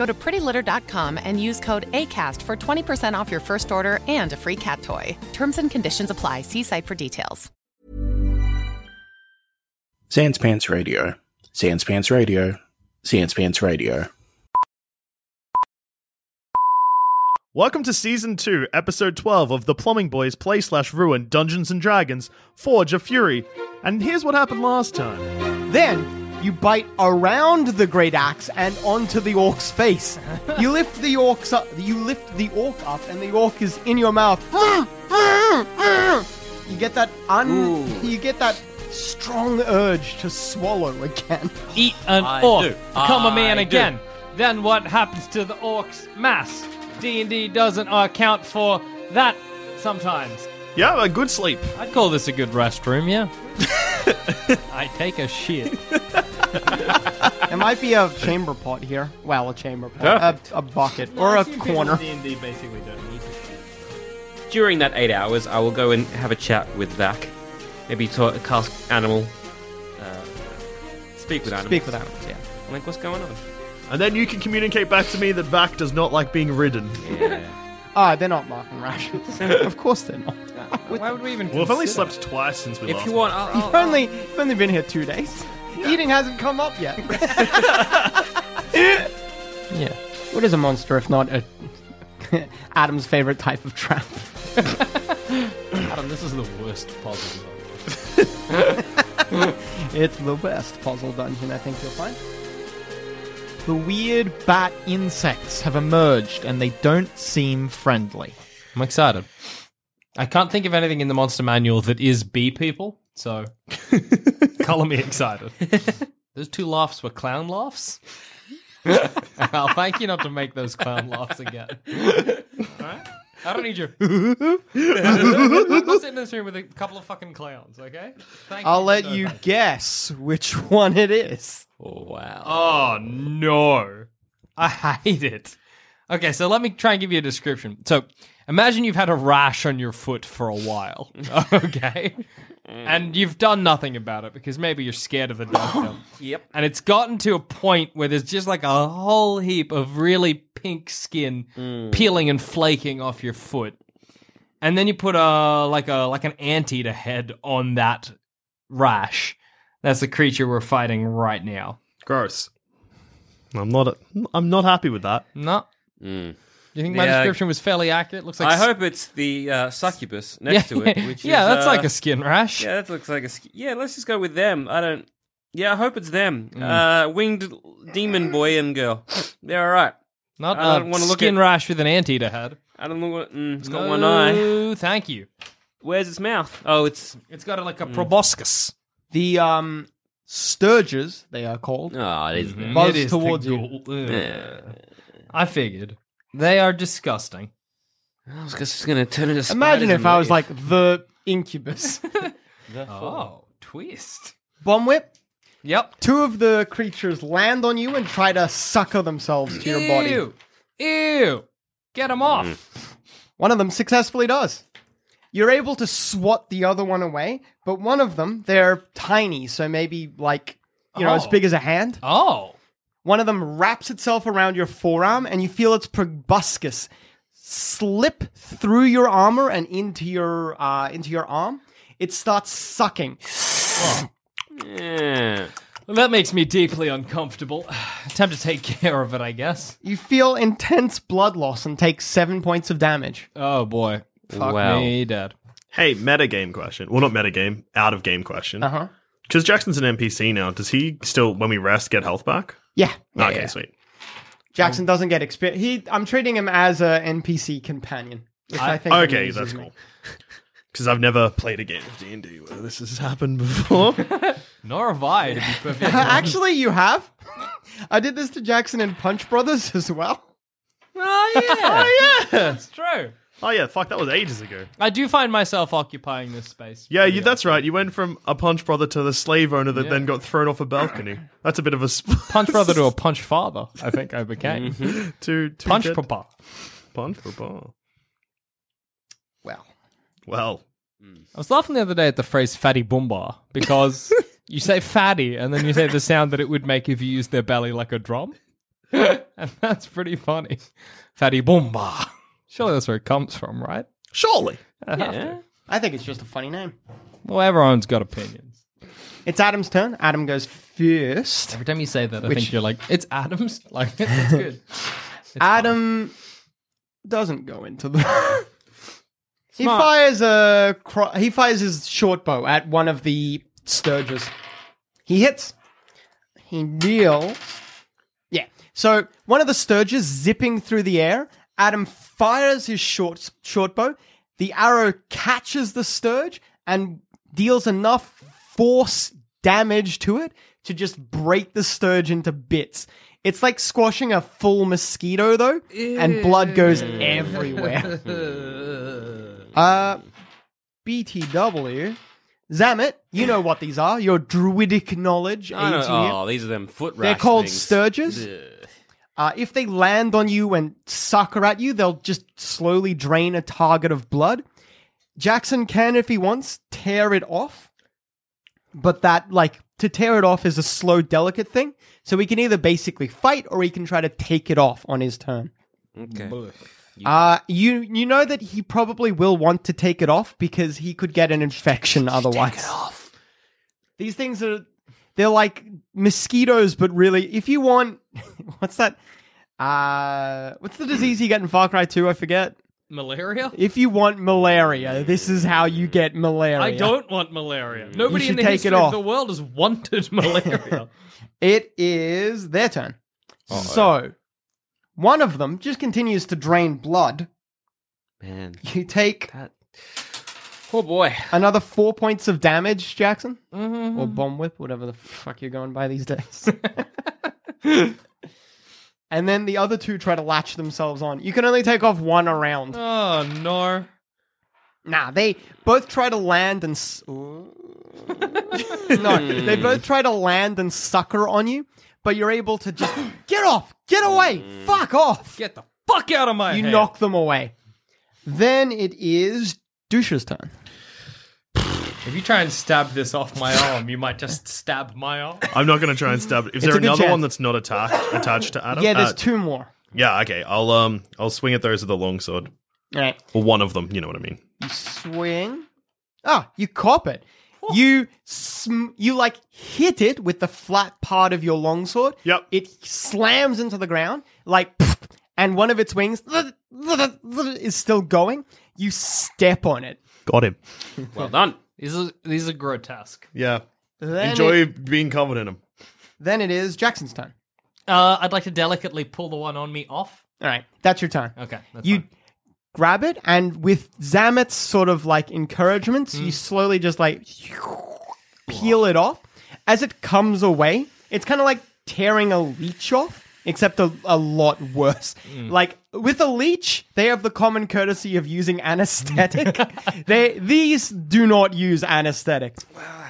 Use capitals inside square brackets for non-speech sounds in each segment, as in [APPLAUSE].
Go to prettylitter.com and use code ACAST for 20% off your first order and a free cat toy. Terms and conditions apply. See site for details. Sanspants Radio. Sanspants Radio. Sanspants Radio. Welcome to season two, episode twelve of the Plumbing Boys Play Slash Ruin Dungeons and Dragons Forge of Fury. And here's what happened last time. Then you bite around the great axe and onto the orc's face. You lift the orcs up. You lift the orc up, and the orc is in your mouth. You get that un. You get that strong urge to swallow again. Eat an I orc, do. become a man do. again. Then what happens to the orc's mass? D&D doesn't account for that sometimes. Yeah, a good sleep. I'd call this a good restroom, yeah. [LAUGHS] I take a shit. It might be a chamber pot here. Well, a chamber pot, a, a bucket, or a corner. D&D basically don't need During that eight hours, I will go and have a chat with Vac. Maybe talk, cast animal. Uh, speak with animals. Speak with animals. Yeah. Like, what's going on? And then you can communicate back to me that Vac does not like being ridden. Yeah. Ah, they're not marking rations. [LAUGHS] of course they're not. [LAUGHS] Why would we even Well, I've only consider- slept twice since we. If last you want, I'll, I'll, you've only, you've only been here two days. Eating hasn't come up yet. [LAUGHS] yeah. What is a monster if not a Adam's favorite type of trap? Adam, this is the worst puzzle. Dungeon. It's the best puzzle dungeon I think you'll find. The weird bat insects have emerged and they don't seem friendly. I'm excited. I can't think of anything in the monster manual that is bee people, so [LAUGHS] color me excited. [LAUGHS] Those two laughs were clown laughs. I'll thank you not to make those clown laughs again. Alright? I don't need your. I'm not sitting in this room with a couple of fucking clowns, okay? Thank I'll for let no- you guess which one it is. Oh, wow. Oh no. I hate it. Okay, so let me try and give you a description. So imagine you've had a rash on your foot for a while. [LAUGHS] Okay. And you've done nothing about it because maybe you're scared of the doctor. [COUGHS] Yep. And it's gotten to a point where there's just like a whole heap of really pink skin mm. peeling and flaking off your foot. And then you put a like a like an anteater head on that rash. That's the creature we're fighting right now. Gross. I'm not. I'm not happy with that. No. Mm. You think my Yeah. description was fairly accurate? Looks like I s- hope it's the uh, succubus [LAUGHS] next yeah, to it. Which yeah, is, that's uh, like a skin rash. Yeah, that looks like a. sk- Yeah, let's just go with them. I don't. Yeah, I hope it's them. Mm. Uh, winged demon boy and girl. [LAUGHS] They're all right. Not I a don't wanna look skin at- rash with an anteater head. I don't know what. Mm, it's got no, one eye. thank you. Where's its mouth? Oh, it's. It's got a, like a Mm. proboscis. The um Stirges, they are called. Oh, it is. Mhm. Buzz It is towards the you. ghoul. Ugh. I figured. They are disgusting. I was just going to turn into. spiders Imagine if and I was leave. like the incubus. [LAUGHS] Oh, twist. Bomb whip. Yep. Two of the creatures land on you and try to sucker themselves to your body. Ew. Ew. Get them off. One of them successfully does. You're able to swat the other one away, but one of them, they're tiny, so maybe like, you know, as Oh. big as a hand. Oh. One of them wraps itself around your forearm, and you feel its proboscis slip through your armor and into your uh, into your arm. It starts sucking. Yeah. Well, that makes me deeply uncomfortable. [SIGHS] Time to take care of it, I guess. You feel intense blood loss and take seven points of damage. Oh boy. Fuck Wow. me, dead. Hey, meta game question. Well, not meta game, out of game question. Uh huh. Because Jackson's an NPC now. Does he still, when we rest, get health back? Yeah. yeah, okay, yeah. sweet. Jackson doesn't get experience. He, I'm treating him as a NPC companion, which I, think Okay, that's me. cool. Because I've never played a game of D and D where this has happened before. [LAUGHS] Nor have I, to be. [LAUGHS] Actually, you have. [LAUGHS] I did this to Jackson in Punch Brothers as well. Oh, yeah. oh yeah. That's true. Oh yeah. Fuck, that was ages ago. I do find myself occupying this space. Yeah, you, that's right. You went from a punch brother to the slave owner that Yeah. then got thrown off a balcony. That's a bit of a sp- [LAUGHS] Punch brother to a [LAUGHS] punch father, I think I became. to, to Punch dead- papa. punch papa. Well, Well, mm. I was laughing the other day at the phrase fatty boomba because [LAUGHS] you say fatty and then you say the sound that it would make if you used their belly like a drum. and that's pretty funny. Fatty boomba. Surely that's where it comes from, right? surely. Yeah. I think it's just a funny name. Well, everyone's got opinions. It's Adam's turn. Adam goes first. Every time you say that, I Which- think you're like, it's Adams. [LAUGHS] Like, that's good. It's Adam doesn't go into the. [LAUGHS] he Smart. fires a cro- he fires his short bow at one of the stirges. He hits. He deals. Yeah. So one of the stirges zipping through the air. Adam fires his short short bow. The arrow catches the stirge and deals enough force damage to it to just break the stirge into bits. It's like squashing a full mosquito though, and blood goes everywhere. [LAUGHS] Uh, BTW. Zamet, you know what these are. Your druidic knowledge I know- aids you. oh, these are them foot They're called things. stirges. Ugh. Uh, if they land on you and sucker at you, they'll just slowly drain a target of blood. Jackson can, if he wants, tear it off. But that, like, to tear it off is a slow, delicate thing. So he can either basically fight or he can try to take it off on his turn. Okay. Uh, you you know that he probably will want to take it off because he could get an infection otherwise. Take it off. These things are they're like mosquitoes, but really, if you want, [LAUGHS] what's that? Uh, what's the disease you get in Far Cry Two? I forget. Malaria? If you want malaria, this is how you get malaria. I don't want malaria. Nobody in the take it history off. of the world has wanted [LAUGHS] malaria. It is their turn. So, one of them just continues to drain blood. Man, [LAUGHS] You take that. Oh boy. another four points of damage, Jackson, Mm-hmm. or bomb whip, whatever the fuck you're going by these days. [LAUGHS] and then the other two try to latch themselves on. You can only take off one around. oh, no. Nah, they both try to land and. S- [LAUGHS] no, hmm. they both try to land and sucker on you, but you're able to just [GASPS] get off, get away, hmm. fuck off. Get the fuck out of my you head. knock them away. Then it is Douche's turn. If you try and stab this off my arm, you might just stab my arm. I'm not going to try and stab it. Is It's there a good another chance. one that's not attached attached to Adam? yeah, there's Uh, two more. Yeah, okay. I'll um I'll swing at those with a longsword. All right. Or one of them, you know what I mean. You swing. Ah, you cop it. You sm- you like hit it with the flat part of your longsword. Yep. It slams into the ground like, [LAUGHS] and one of its wings [LAUGHS] is still going. You step on it. Got him. Well done. These are, these are grotesque. Yeah. Then Enjoy It, being covered in them. then it is Jackson's turn. Uh, I'd like to delicately pull the one on me off. All right, that's your turn. Okay. That's you fine. grab it, and with Zamet's sort of like encouragement, Hmm. you slowly just like peel it off. As it comes away, it's kind of like tearing a leech off, except a, a lot worse. Hmm. Like with a leech, they have the common courtesy of using anesthetic. [LAUGHS] they these do not use anesthetic.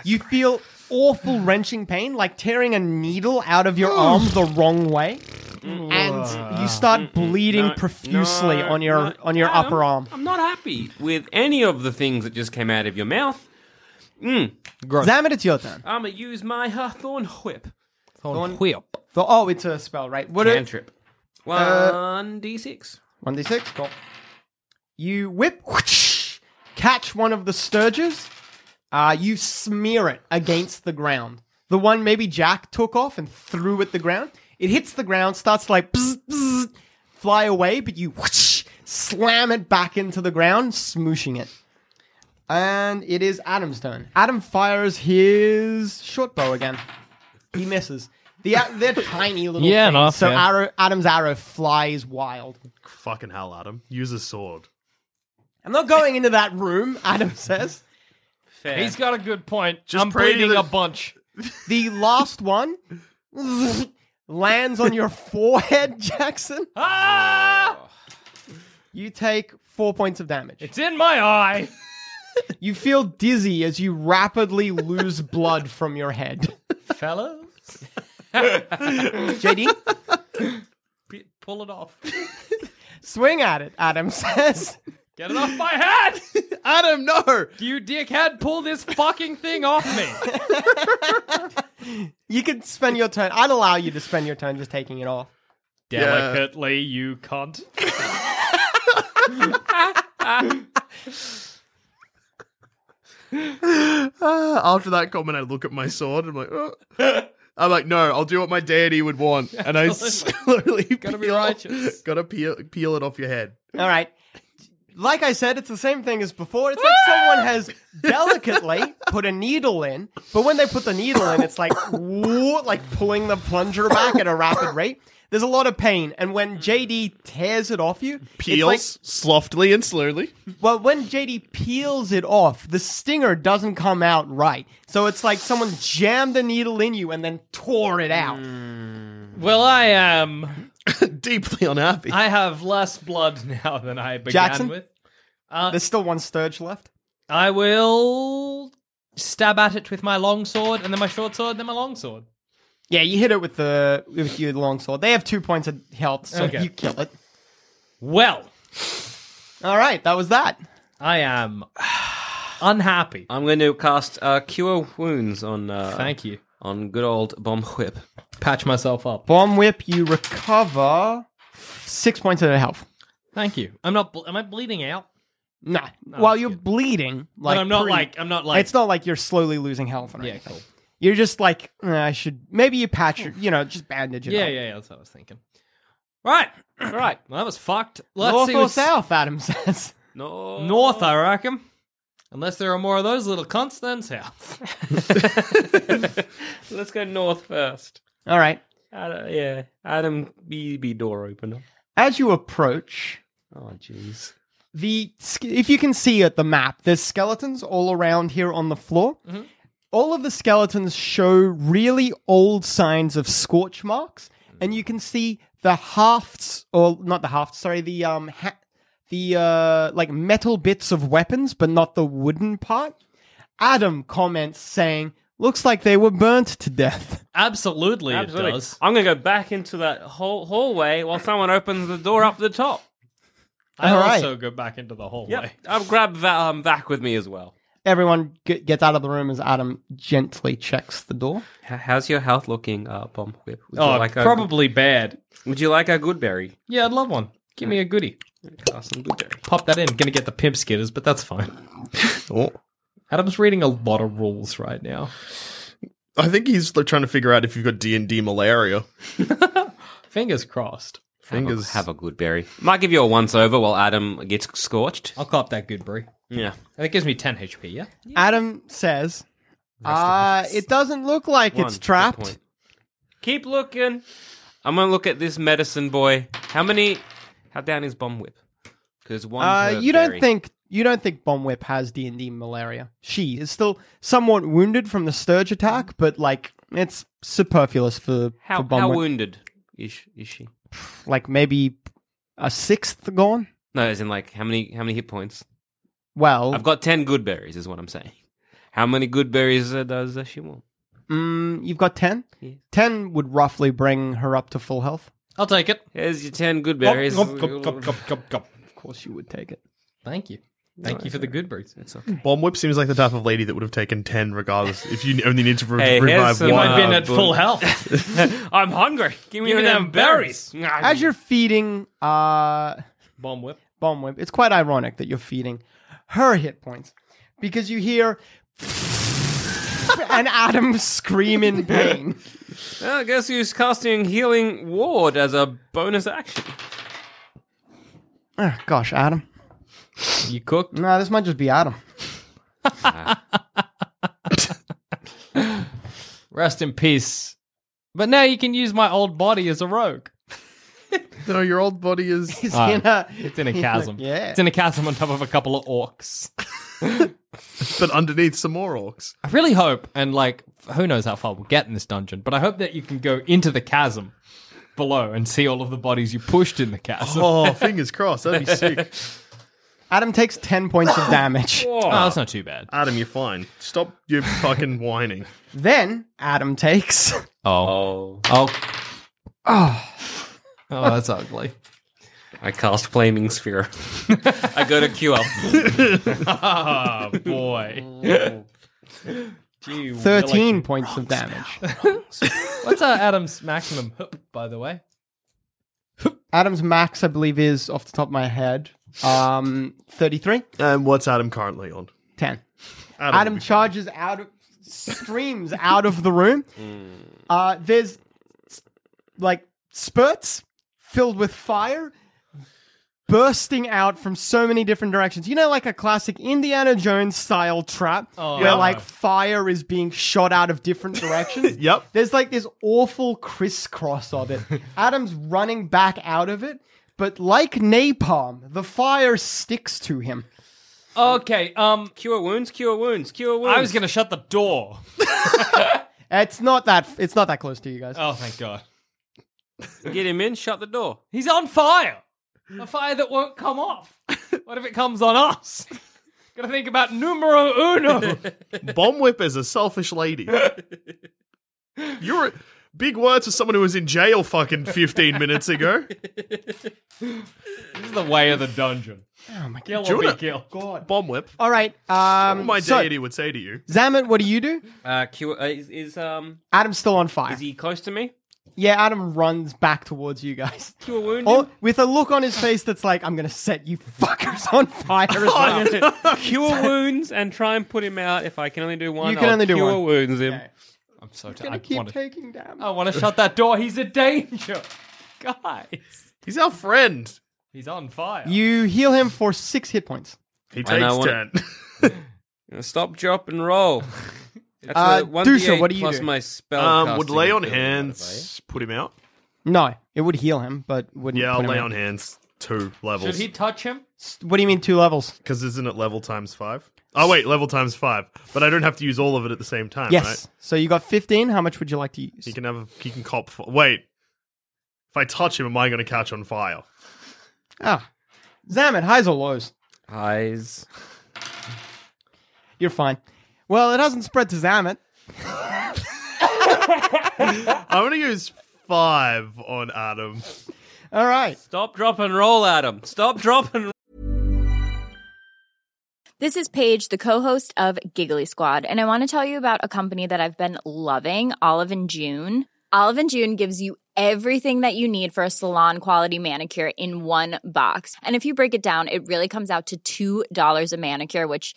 you feel awful wrenching pain, like tearing a needle out of your arm the wrong way. And you start bleeding No, profusely no, on your no. on your Adam, upper arm. I'm not happy with any of the things that just came out of your mouth. Mm. Zamet, it's your turn. I'm gonna use my Hawthorn whip. Thorn whip. Oh, it's a spell, right? What? It, Cantrip. One d6. one d six. Cool. You whip, whoosh, catch one of the stirges. Uh, you smear it against the ground. The one maybe Jack took off and threw at the ground. It hits the ground, starts like bzz, bzz, fly away, but you whoosh, slam it back into the ground, smooshing it. And it is Adam's turn. Adam fires his short bow again. He misses. The, they're tiny little Yeah, things, no, so fair. arrow, Adam's arrow flies wild. Fucking hell, Adam. Use a sword. I'm not going into that room, Adam says. Fair. He's got a good point. Just I'm pray bleeding that- a bunch. [LAUGHS] The last one [LAUGHS] lands on your forehead, Jackson. Ah! You take four points of damage. It's in my eye. [LAUGHS] You feel dizzy as you rapidly lose blood from your head. Fellas, [LAUGHS] JD, p- pull it off. swing at it, Adam [LAUGHS] says. Get it off my head. [LAUGHS] Adam, no! You dickhead, pull this fucking thing off me. You can spend your turn. I'd allow you to spend your turn just taking it off. Delicately, you cunt. After that comment, I look at my sword. And I'm like, oh. I'm like, no, I'll do what my deity would want, [LAUGHS] and I slowly Gotta [LAUGHS] be peel- righteous. [LAUGHS] Gotta peel peel it off your head. All right. Like I said, it's the same thing as before. It's like someone has delicately put a needle in, but when they put the needle in, it's like whoa, like pulling the plunger back at a rapid rate. There's a lot of pain, and when JD tears it off you, Peels It's softly and slowly. well, when JD peels it off, the stinger doesn't come out right. So it's like someone jammed the needle in you and then tore it out. Well, I am. [LAUGHS] Deeply unhappy. I have less blood now than I began Jackson? with. Uh, There's still one stirge left. I will stab at it with my long sword, and then my short sword, then my long sword. Yeah, you hit it with the with your long sword. They have two points of health, so Okay. you kill it. Well, All right, that was that. I am unhappy. I'm going to cast uh, Cure Wounds on uh, Thank you. on good old Bomb Whip. Patch myself up. Bomb whip, you recover six points of health. Thank you. I'm not. Ble- am I bleeding out? Nah, while that's you're good. bleeding, like but I'm not pretty- like. I'm not like. it's not like you're slowly losing health. Or Yeah, anything. cool. You're just like "Eh, I should. Maybe you patch it. You know, just bandage it. Yeah, up. yeah, yeah. That's what I was thinking. Right, right. Well, that was fucked. Let's North see or what's south, Adam [LAUGHS] says. No. north. I reckon. Unless there are more of those little cunts, then south. [LAUGHS] [LAUGHS] Let's go north first. All right. Ad- yeah, Adam, be be door opener. As you approach, Oh, jeez. the sk- if you can see at the map, there's skeletons all around here on the floor. All of the skeletons show really old signs of scorch marks, and you can see the hafts, or not the hafts, sorry, the um, ha- the uh, like metal bits of weapons, but not the wooden part. Adam comments saying, "Looks like they were burnt to death." Absolutely, Absolutely. it does. I'm going to go back into that hall- hallway while someone opens the door up the top. I All right. also go back into the hallway. Yep. I'll grab Va- um, Vac with me as well. Everyone g- gets out of the room as Adam gently checks the door. H- how's your health looking, uh, Bomb Whip? Would Oh, you like a, probably bad. Would you like a good berry? Yeah, I'd love one. Give me a goodie. Cast some good berry. Pop that in. Gonna get the pimp skitters, but that's fine. [LAUGHS] Oh. Adam's reading a lot of rules right now. I think he's like, trying to figure out if you've got D and D malaria. [LAUGHS] Fingers crossed. Fingers. Have a good berry. Might give you a once over while Adam gets scorched. I'll cop that good brie. Yeah. That gives me 10 HP, yeah? Adam says, uh, it doesn't look like One, it's good trapped. point. Keep looking. I'm gonna look at this medicine boy. How many? How down is Bomb Whip? Because one. Uh, per you don't berry. think you don't think Bomb Whip has D and D malaria. She is still somewhat wounded from the Stirge attack, but like it's superfluous for how for Bomb how Whip. wounded is is she? Like maybe a sixth gone. No, as in like how many how many hit points? Well, I've got ten good berries, is what I'm saying. How many good berries uh, does uh, she want? mm, you've got ten. Yeah. Ten would roughly bring her up to full health. I'll take it. Here's your ten good berries. Gulp, gulp, gulp, gulp, gulp, gulp. Of course, you would take it. Thank you. Thank you for the good berries. It's okay. Bomb Whip seems like the type of lady that would have taken ten regardless. if you only need to re- Hey, here's revive some, one. I've been Uh, at boom. full health. [LAUGHS] [LAUGHS] I'm hungry. Give me, Give me them them berries. As you're feeding uh, Bomb whip. Bomb Whip, it's quite ironic that you're feeding her hit points because you hear and Adam scream in [LAUGHS] pain. Well, I guess he's casting Healing Word as a bonus action. Ah, gosh, Adam. You cooked? No, this might just be Adam. [LAUGHS] Rest in peace. But now you can use my old body as a rogue. No, your old body is. [LAUGHS] He's Ah, in a. It's in a chasm. [LAUGHS] Yeah. It's in a chasm on top of a couple of orcs. [LAUGHS] but underneath some more orcs. I really hope, and like, who knows how far we'll get in this dungeon, but I hope that you can go into the chasm below and see all of the bodies you pushed in the chasm. Oh, fingers crossed. That'd be sick. Adam takes 10 points of damage. Oh, that's not too bad. Adam, you're fine. Stop your fucking whining. Then Adam takes. Oh Oh. Oh, Oh. That's ugly. I cast Flaming Sphere. [LAUGHS] I go to queue up. Oh, boy. Gee, 13 points of damage. What's uh, Adam's maximum hup, by the way? Adam's max, I believe, is off the top of my head. Um, 33, And what's Adam currently on? 10. Adam, Adam charges out of, streams out of the room. Uh, there's like spurts filled with fire bursting out from so many different directions. You know, like a classic Indiana Jones style trap Oh, where yeah. like fire is being shot out of different [LAUGHS] directions. Yep. There's like this awful crisscross of it. [LAUGHS] Adam's running back out of it, but like napalm, the fire sticks to him. Okay, um, Cure wounds, cure wounds, cure wounds. I was gonna shut the door. [LAUGHS] It's not that it's not that close to you guys. Oh, thank God. [LAUGHS] Get him in, shut the door. He's on fire. A fire that won't come off. [LAUGHS] What if it comes on us? [LAUGHS] Gotta think about numero uno. Bomb Whip is a selfish lady. You're a, big words for someone who was in jail fucking 15 minutes ago. this is the way of the dungeon. Oh my Kill Do you or be wanna- killed. god. Bomb Whip. All right. Um, My so, deity would say to you. Zamet, what do you do? Uh, cure uh, is, is um Adam's still on fire. is he close to me? Yeah, Adam runs back towards you guys. Cure wound. Oh, him? with a look on his face that's like, I'm gonna set you fuckers on fire as well. [LAUGHS] cure wounds and try and put him out. If I can only do one, You can I'll only do cure one. wounds him. Okay. I'm so Gonna tired. I keep want to. taking damage. I want to shut that door. He's a danger, [LAUGHS] guys. He's our friend. He's on fire. You heal him for six hit points. He And I takes want- 10. Uh, [LAUGHS] Stop, drop, and roll. That's Uh, a one Dusha, D8 what do you plus do? my spell. um, would lay on hands put him out? No, it would heal him, but wouldn't. Yeah, I'll him lay out. on hands two Should levels. he touch him? What do you mean two levels? Because isn't it level times five? Oh, wait, level times five. But I don't have to use all of it at the same time, Yes. right? So you got 15. How much would you like to use? He can have a, he can cop. f- Wait. If I touch him, am I going to catch on fire? Ah, Zamet, highs or lows? Eyes. You're fine. Well, it hasn't spread to Zamet. [LAUGHS] I'm going to use five on Adam. All right. Stop, drop, and roll, Adam. Stop, drop, and This is Paige, the co-host of Giggly Squad, and I want to tell you about a company that I've been loving, Olive and June. Olive and June gives you everything that you need for a salon quality manicure in one box. And if you break it down, it really comes out to $2 a manicure, which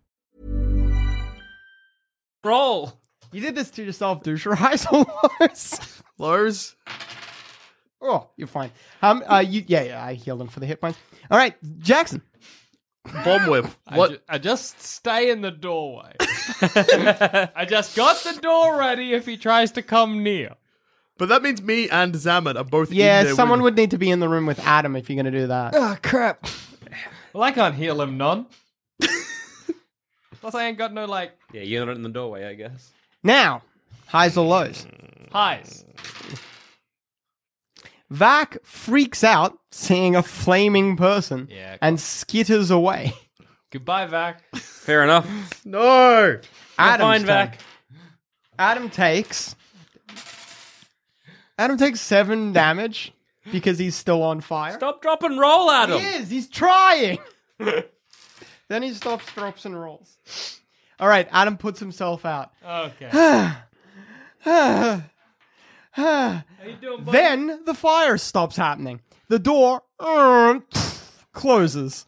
Roll. You did this to yourself, douche. Rise or Lars? Lars? Oh, you're fine. Um, uh, you, yeah, yeah, I healed him for the hit points. All right, Jackson. Bomb whip. [LAUGHS] I, What? ju- I just stay in the doorway. [LAUGHS] I just got the door ready if he tries to come near. But that means me and Zaman are both in Yeah, there someone with- would need to be in the room with Adam if you're going to do that. Oh, crap. Well, I can't heal him none. Plus, I ain't got no, like, Yeah, you're not in the doorway, I guess. Now, highs or lows? highs. Vac freaks out seeing a flaming person Yeah, and skitters away. Goodbye, Vac. Fair enough. [LAUGHS] No! Adam's fine, turn. Vac. Adam takes. Adam takes seven damage because he's still on fire. Stop, drop, and roll, Adam. He is. He's trying. [LAUGHS] then he stops, drops, and rolls. All right. Adam puts himself out. Okay. then [SIGHS] How you doing, buddy? the fire stops happening. The door uh, [SNIFFS] closes.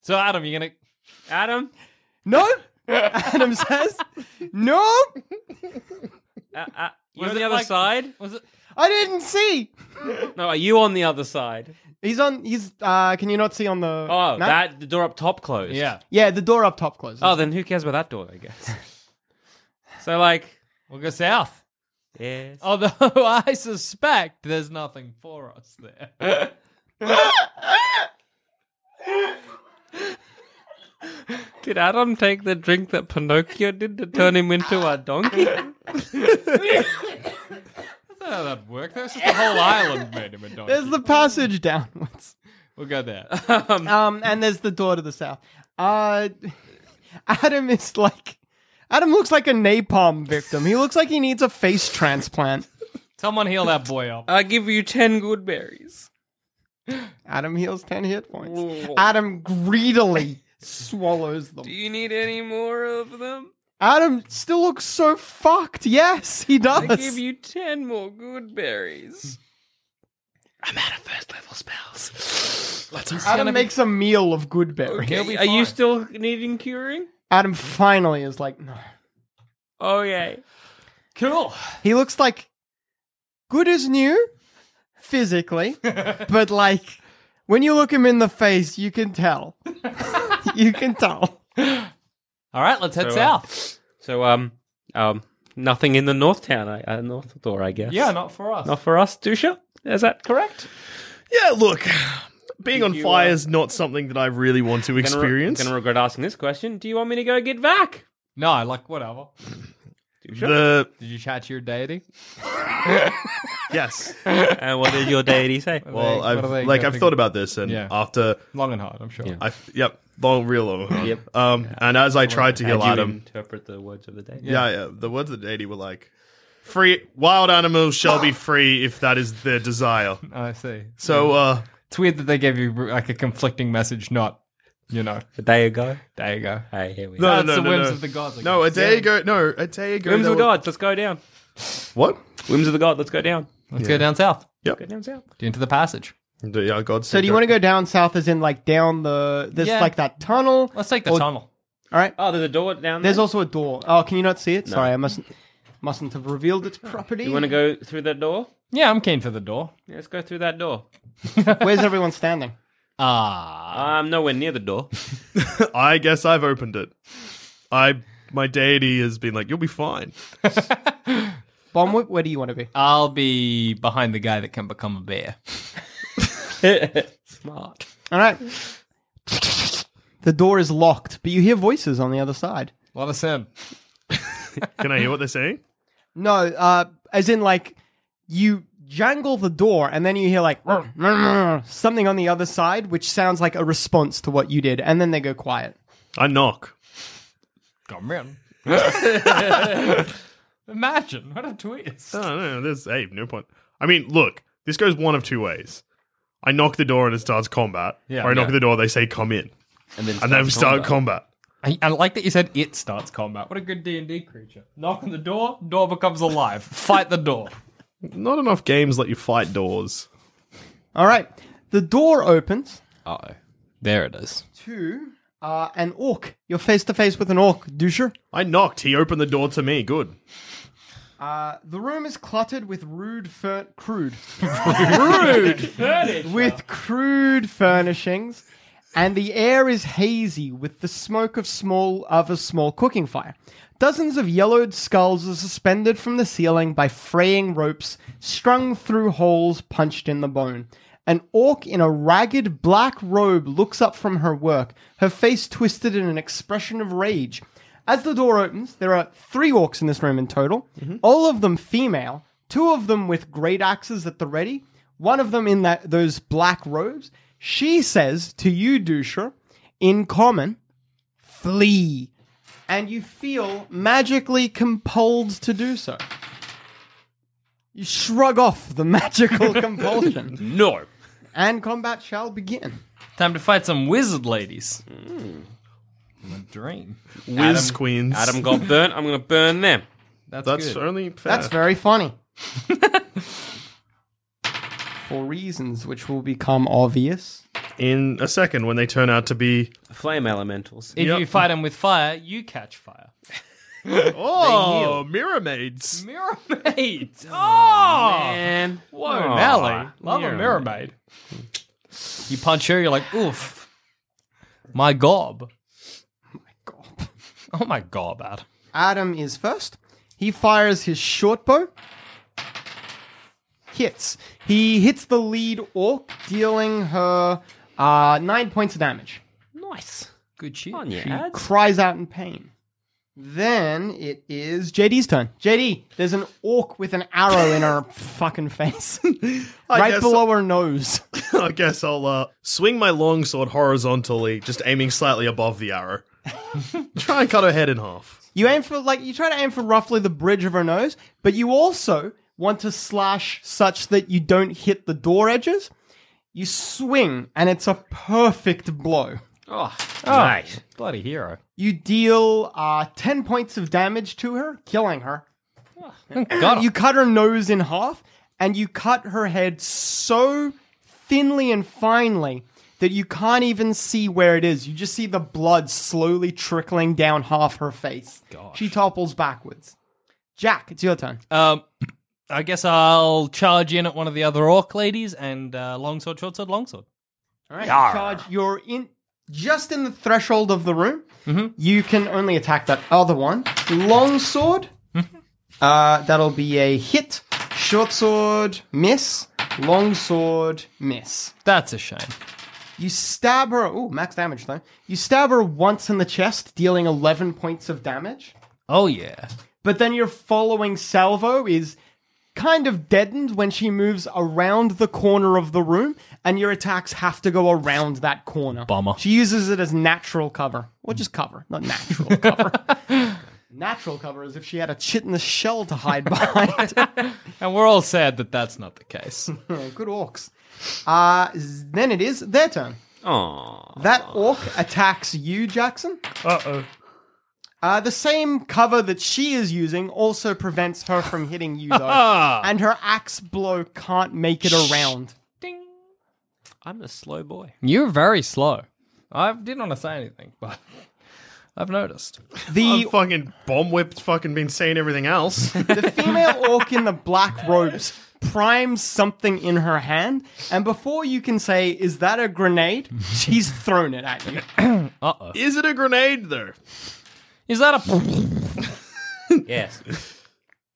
So, Adam, you're gonna. Adam, No. Adam says, "No, uh, uh, you Was on the other like- side? Was it? I didn't see." No, are you on the other side? He's on. He's. uh Can you not see on the? Oh, map? that the door up top closed. Yeah. Yeah, the door up top closed. Oh, then who cares about that door? I guess. [LAUGHS] so, like, We'll go south. yes. Although [LAUGHS] I suspect there's nothing for us there. [LAUGHS] Did Adam take the drink that Pinocchio did to turn him into a donkey? That's how that worked. That's just the whole island made him a donkey. There's the passage downwards. We'll go there. Um, and there's the door to the south. Uh, [LAUGHS] Adam is like, Adam looks like a napalm victim. He looks like he needs a face transplant. Someone heal that boy up. I give you ten good berries. Adam heals ten hit points. Adam greedily swallows them. Do you need any more of them? Adam still looks so fucked. Yes, he does. I give you ten more good berries. I'm out of first level spells. Let's Adam makes a meal of good berries. Okay, are you still needing curing? Adam finally is like, no. Oh, okay. Cool. He looks like good as new physically, [LAUGHS] but like when you look him in the face, you can tell. [LAUGHS] you can tell. All right, let's head So, uh, south. So, um, um, nothing in the north town, I, uh, north door, I guess. Yeah, not for us. not for us, Dusha. Is that correct? Yeah, look. Being on you, fire uh, is not something that I really want to Gonna re- experience. gonna regret asking this question. Do you want me to go get back? No, like whatever. Dusha? The Did you chat to your deity? [LAUGHS] yes. [LAUGHS] and what did your deity say? Well, What are I've they like I've getting? thought about this, and Yeah. after Long and hard, I'm sure. Yeah. I yep long real long. Yep. Um, and as I tried to How'd heal you Adam, interpret the words of the deity. yeah, yeah, the words of the deity were like, "Free wild animals shall be [LAUGHS] free if that is their desire." I see. So, uh, It's weird that they gave you like a conflicting message, not, you know, A day ago. there you go. Hey, here we no, go. That's no, the no, whims no. of the gods, I No, a guess. day ago. No, a day ago. Whims there of were- gods, let's go down. What? Whims of the god, let's go down. Let's go down south. Yep. Go down south. Into the passage. Yeah, God. So do you want to go down south as in like down the there's Yeah. like that tunnel? Let's take the Or- tunnel. All right. Oh, there's a door down there. There's also a door. Oh, can you not see it? Sorry, I mustn't mustn't have revealed its property. you want to go through that door? Yeah, I'm keen for the door. Yeah, let's go through that door. [LAUGHS] Where's everyone standing? Ah. I'm nowhere near the door. [LAUGHS] I guess I've opened it. I my deity has been like, you'll be fine. [LAUGHS] Bombwhip, where do you want to be? I'll be behind the guy that can become a bear. [LAUGHS] Smart. All right. The door is locked, but you hear voices on the other side. A lot of sound. Can I hear what they're saying? No, uh, as in like you jangle the door and then you hear like mm. [LAUGHS] something on the other side, which sounds like a response to what you did, and then they go quiet. I knock. Come in. [LAUGHS] Imagine what a twist. Oh, no, there's hey, no point. I mean, look, this goes one of two ways. I knock the door and it starts combat, Yeah, or I knock yeah. the door, they say come in, And then and then we starts start combat. combat. I, I like that you said it starts combat. What a good D and D creature. Knock on the door, door becomes alive. Fight the door. Not enough games let you fight doors. All right. The door opens Uh oh. There it is. to uh, an orc. You're face to face with an orc, Dusher. I knocked. He opened the door to me. Good. Uh, the room is cluttered with rude, fur- crude, [LAUGHS] rude, with crude furnishings, and the air is hazy with the smoke of small of a small cooking fire. Dozens of yellowed skulls are suspended from the ceiling by fraying ropes strung through holes punched in the bone. An orc in a ragged black robe looks up from her work, her face twisted in an expression of rage. As the door opens, there are three orcs in this room in total, mm-hmm. all of them female, two of them with great axes at the ready, one of them in that those black robes. She says to you, Dusher, in common, flee. And you feel magically compelled to do so. You shrug off the [LAUGHS] magical compulsion, [LAUGHS] No. and combat shall begin. Time to fight some wizard ladies. Hmm. A dream. Whiz queens. Adam got burnt. I'm going to burn them. That's, That's good. only fair. That's very funny. [LAUGHS] For reasons which will become obvious. in a second when they turn out to be. Flame elementals. If Yep. you fight them with fire, you catch fire. [LAUGHS] Oh, mirror maids. Mirror maid. Oh, oh, Man. whoa, Aw, Nelly. Love a mirror mirror maid. You punch her, you're like, oof. My gob. God. Oh my gob, Ad. Adam is first. He fires his short bow. Hits. He hits the lead orc, dealing her uh, nine points of damage. Nice. Good shit. On your She ads. cries out in pain. Then it is JD's turn. JD, there's an orc with an arrow in her [LAUGHS] fucking face. [LAUGHS] I right guess- below her nose. [LAUGHS] I guess I'll uh, swing my longsword horizontally, just aiming slightly above the arrow. Try and cut her head in half. You aim for like you try to aim for roughly the bridge of her nose, but you also want to slash such that you don't hit the door edges. You swing, and it's a perfect blow. Oh, nice. Bloody hero. You deal uh, ten points of damage to her, killing her. Got You cut her nose in half, and you cut her head so thinly and finely that you can't even see where it is. You just see the blood slowly trickling down half her face. She topples backwards. Jack, it's your turn. Um, I guess I'll charge in at one of the other orc ladies and uh, longsword, short sword, longsword. All right, charge. You're in just in the threshold of the room. You can only attack that other one. Long sword. uh, that'll be a hit. Short sword, miss. Long sword, miss. That's a shame. You stab her. Oh, max damage though. You stab her once in the chest, dealing 11 points of damage. Oh yeah. But then your following salvo is kind of deadened when she moves around the corner of the room, and your attacks have to go around that corner. Bummer. She uses it as natural cover. Or just cover, not natural [LAUGHS] cover. natural cover is if she had a chit in the shell to hide behind. [LAUGHS] And we're all sad that that's not the case. [LAUGHS] Good orcs. Uh, then it is their turn. Aw. That orc attacks you, Jackson. Uh oh. Uh, the same cover that she is using also prevents her from [LAUGHS] hitting you, though. and her axe blow can't make it around. Ding. I'm a slow boy. You're very slow. I didn't want to say anything, but [LAUGHS] I've noticed. The, fucking bomb whipped, fucking been saying everything else. [LAUGHS] the female orc in the black robes primes something in her hand, and before you can say, Is that a grenade? she's thrown it at you. [CLEARS THROAT] Uh oh. Is it a grenade though? Is that a? [LAUGHS] Yes.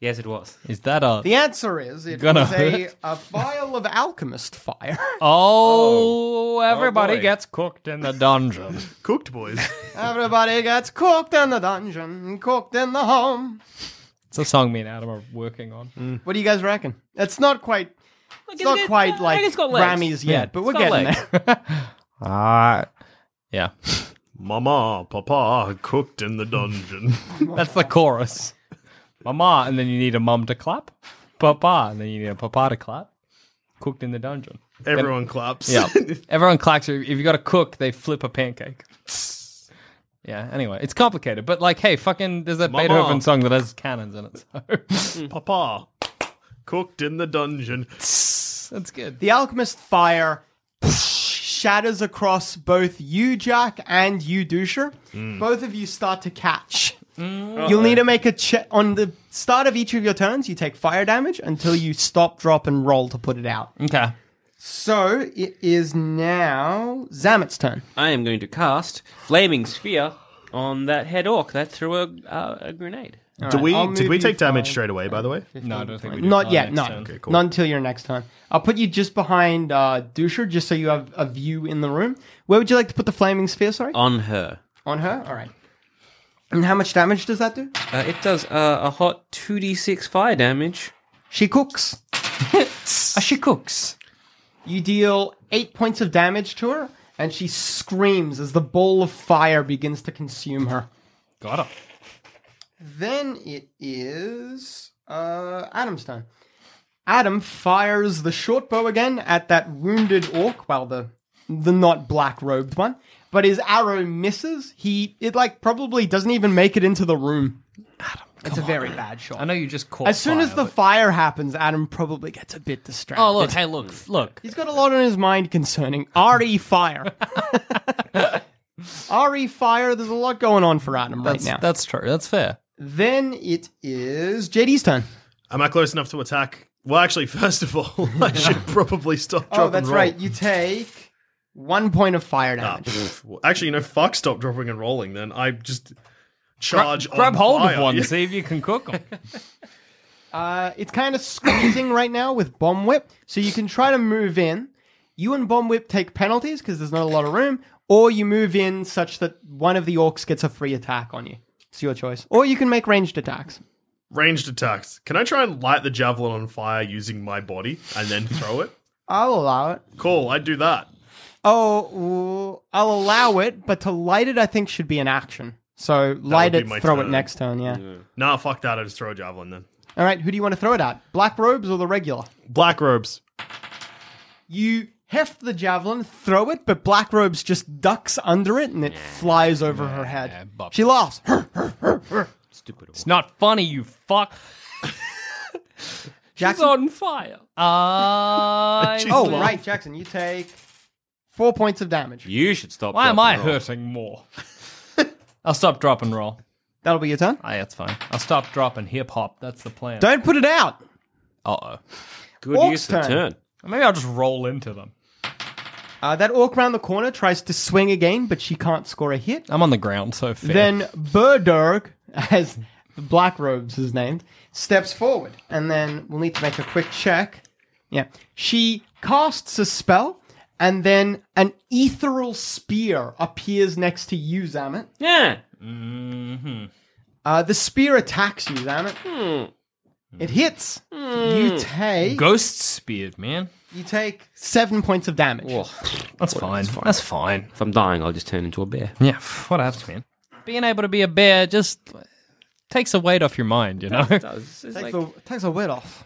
yes, it was. Is that a? The answer is it Gonna was a, hurt? a vial of alchemist fire. [LAUGHS] Oh, everybody boy. gets cooked in the dungeon. [LAUGHS] Cooked boys. Everybody gets cooked in the dungeon, cooked in the home. It's a song me and Adam are working on. What do you guys reckon? It's not quite. It's not quite like it's got legs. Grammys yet, but we're getting legs. there. Ah, yeah. Mama, Papa, cooked in the dungeon. [LAUGHS] That's the chorus. Mama, and then you need a mum to clap. Papa, and then you need a papa to clap. Cooked in the dungeon. Everyone claps. Yeah. [LAUGHS] Everyone clacks. If you've got to cook, they flip a pancake. Yeah. Anyway, it's complicated, but like, hey, fucking, there's a Mama. Beethoven song that has cannons in it. So [LAUGHS] Papa, cooked in the dungeon. that's good. The alchemist fire shatters across both you, Jack, and you, Dusher. Both of you start to catch. You'll need to make a check on the start of each of your turns. You take fire damage until you stop, drop, and roll to put it out. Okay. So it is now Zamet's turn. I am going to cast Flaming Sphere on that head orc that threw a, uh, a grenade. Did we I'll did move we you take damage five, straight away? By the way, No, I don't think we do. Not Oh, yet, next no. Okay, cool. Not until your next turn. I'll put you just behind uh, Dusher, just so you have a view in the room. Where would you like to put the flaming sphere? Sorry, On her. on her. All right. And how much damage does that do? Uh, it does uh, a hot 2d6 fire damage. She cooks. Ah, [LAUGHS] she cooks. You deal eight points of damage to her, and she screams as the ball of fire begins to consume her. Got her. Then it is uh, Adam's turn. Adam fires the short bow again at that wounded orc, well, the the not black robed one, but his arrow misses. He it like probably doesn't even make it into the room. Adam, it's a very bad shot. I know you just caught As soon as the but- fire happens, Adam probably gets a bit distracted. Oh, look, hey, look, look. He's got a lot on his mind concerning RE fire. [LAUGHS] RE fire, there's a lot going on for Adam right now. that's true. That's fair. Then it is JD's turn. am I close enough to attack? Well, actually, [LAUGHS] first of all, [LAUGHS] I should [LAUGHS] probably stop. Drop, Oh, and that's roll. right. You take one point of fire Ah, damage. pff. actually, you know, fuck. Stop dropping and rolling. Then I just charge. grab on hold fire. of one, Yeah. see if you can cook them. Uh, it's kind of squeezing right now with Bomb Whip, so you can try to move in. You and Bomb Whip take penalties because there's not a lot of room, or you move in such that one of the orcs gets a free attack on you. It's your choice. Or you can make ranged attacks. Ranged attacks. Can I try and light the javelin on fire using my body and then throw it? I'll allow it. Cool. I'd do that. Oh, I'll allow it, but to light it, I think should be an action. So light it, my throw it next turn. Yeah. Nah, fuck that. I just throw a javelin then. All right. Who do you want to throw it at? Black robes or the regular? Black robes. You heft the javelin, throw it, but Black Robes just ducks under it and it flies over her head. bop. She laughs. Stupid. It's not funny, you fuck. Jackson. on fire. [LAUGHS] I. oh, right, Jackson. You take four points of damage. You should stop. Why am I and roll. hurting more? I'll stop, drop, and roll. That'll be your turn. Ah, that's fine. I'll stop, drop, and hip hop. That's the plan. Don't put it out. Uh oh. Good Orc's use of turn. turn. Maybe I'll just roll into them. Uh, that orc round the corner tries to swing again, but she can't score a hit. I'm on the ground, so fair. Then Burdurg, [LAUGHS] as the Black Robes is named, steps forward. And then we'll need to make a quick check. Yeah. She casts a spell, and then an ethereal spear appears next to you, Zamet. Yeah. Uh, the spear attacks you, Zamet. It hits. You take Ghost speared, man. You take seven points of damage. That's fine. That's fine. If I'm dying, I'll just turn into a bear. Yeah, what else, man? Being able to be a bear just takes a weight off your mind, you know? [LAUGHS] It's Takes, like- the, takes a weight off.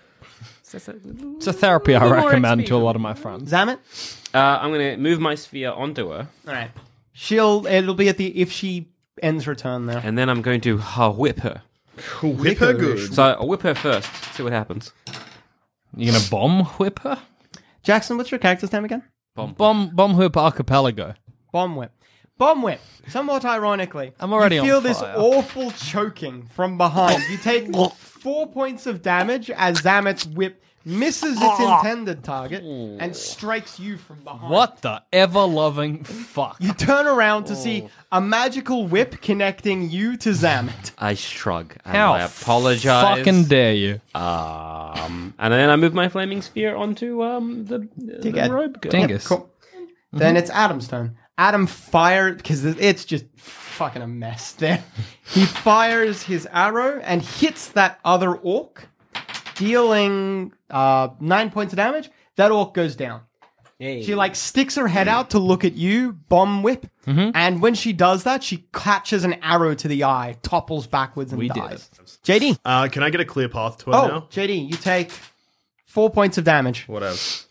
it's a- It's a therapy I more recommend to a lot of my friends. Zamet. Uh, I'm going to move my sphere onto her, All right. She'll. It'll be at the if she ends her turn there. and then I'm going to uh, whip her. Whip her good. So I'll whip her first. See what happens. You're gonna bomb whip her? Jackson, what's your character's name again? Bomb. Bomb bomb whip archipelago. Bomb whip. Bomb whip. Somewhat ironically, I'm already you on feel this fire. awful choking from behind. You take [LAUGHS] four points of damage as Zamet's whip misses its intended target, and strikes you from behind. What the ever loving fuck? You turn around to see a magical whip connecting you to Zamet. I shrug and How I apologize. fucking dare you? Um, and then I move my flaming sphere onto um the, the Dig robe. girl. Dingus. Cool. Then it's Adam's turn. Adam fires because it's just fucking a mess there. [LAUGHS] He fires his arrow and hits that other orc, dealing uh, nine points of damage. That orc goes down. She like sticks her head out to look at you, bomb whip, and when she does that, she catches an arrow to the eye, topples backwards, and We did dies. JD, Uh, can I get a clear path to her oh now? JD, you take four points of damage. What else?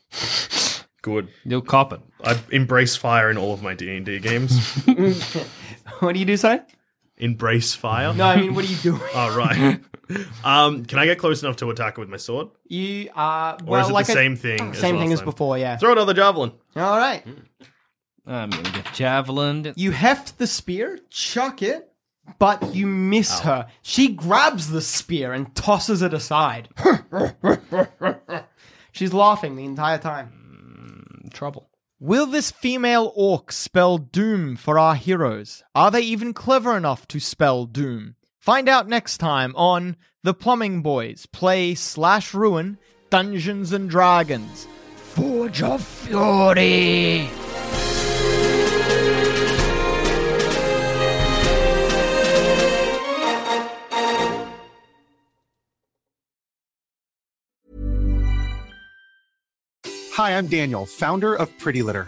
Good. You'll cop it. I embrace fire in all of my D and D games. [LAUGHS] [LAUGHS] What do you do, sorry? embrace fire. No, I mean, what are you doing? [LAUGHS] Oh right. Um, can I get close enough to attack her with my sword? You are Or is it like the a- same thing? Same as thing last as time? before, yeah. Throw another javelin. All right. Hmm. Um, I'm gonna get javelin. You heft the spear, chuck it, but you miss her. She grabs the spear and tosses it aside. [LAUGHS] She's laughing the entire time. Hmm, trouble. Will this female orc spell doom for our heroes? Are they even clever enough to spell doom? Find out next time on The Plumbing Boys Play Slash Ruin Dungeons and Dragons. Forge of Fury! Hi, I'm Daniel, founder of Pretty Litter.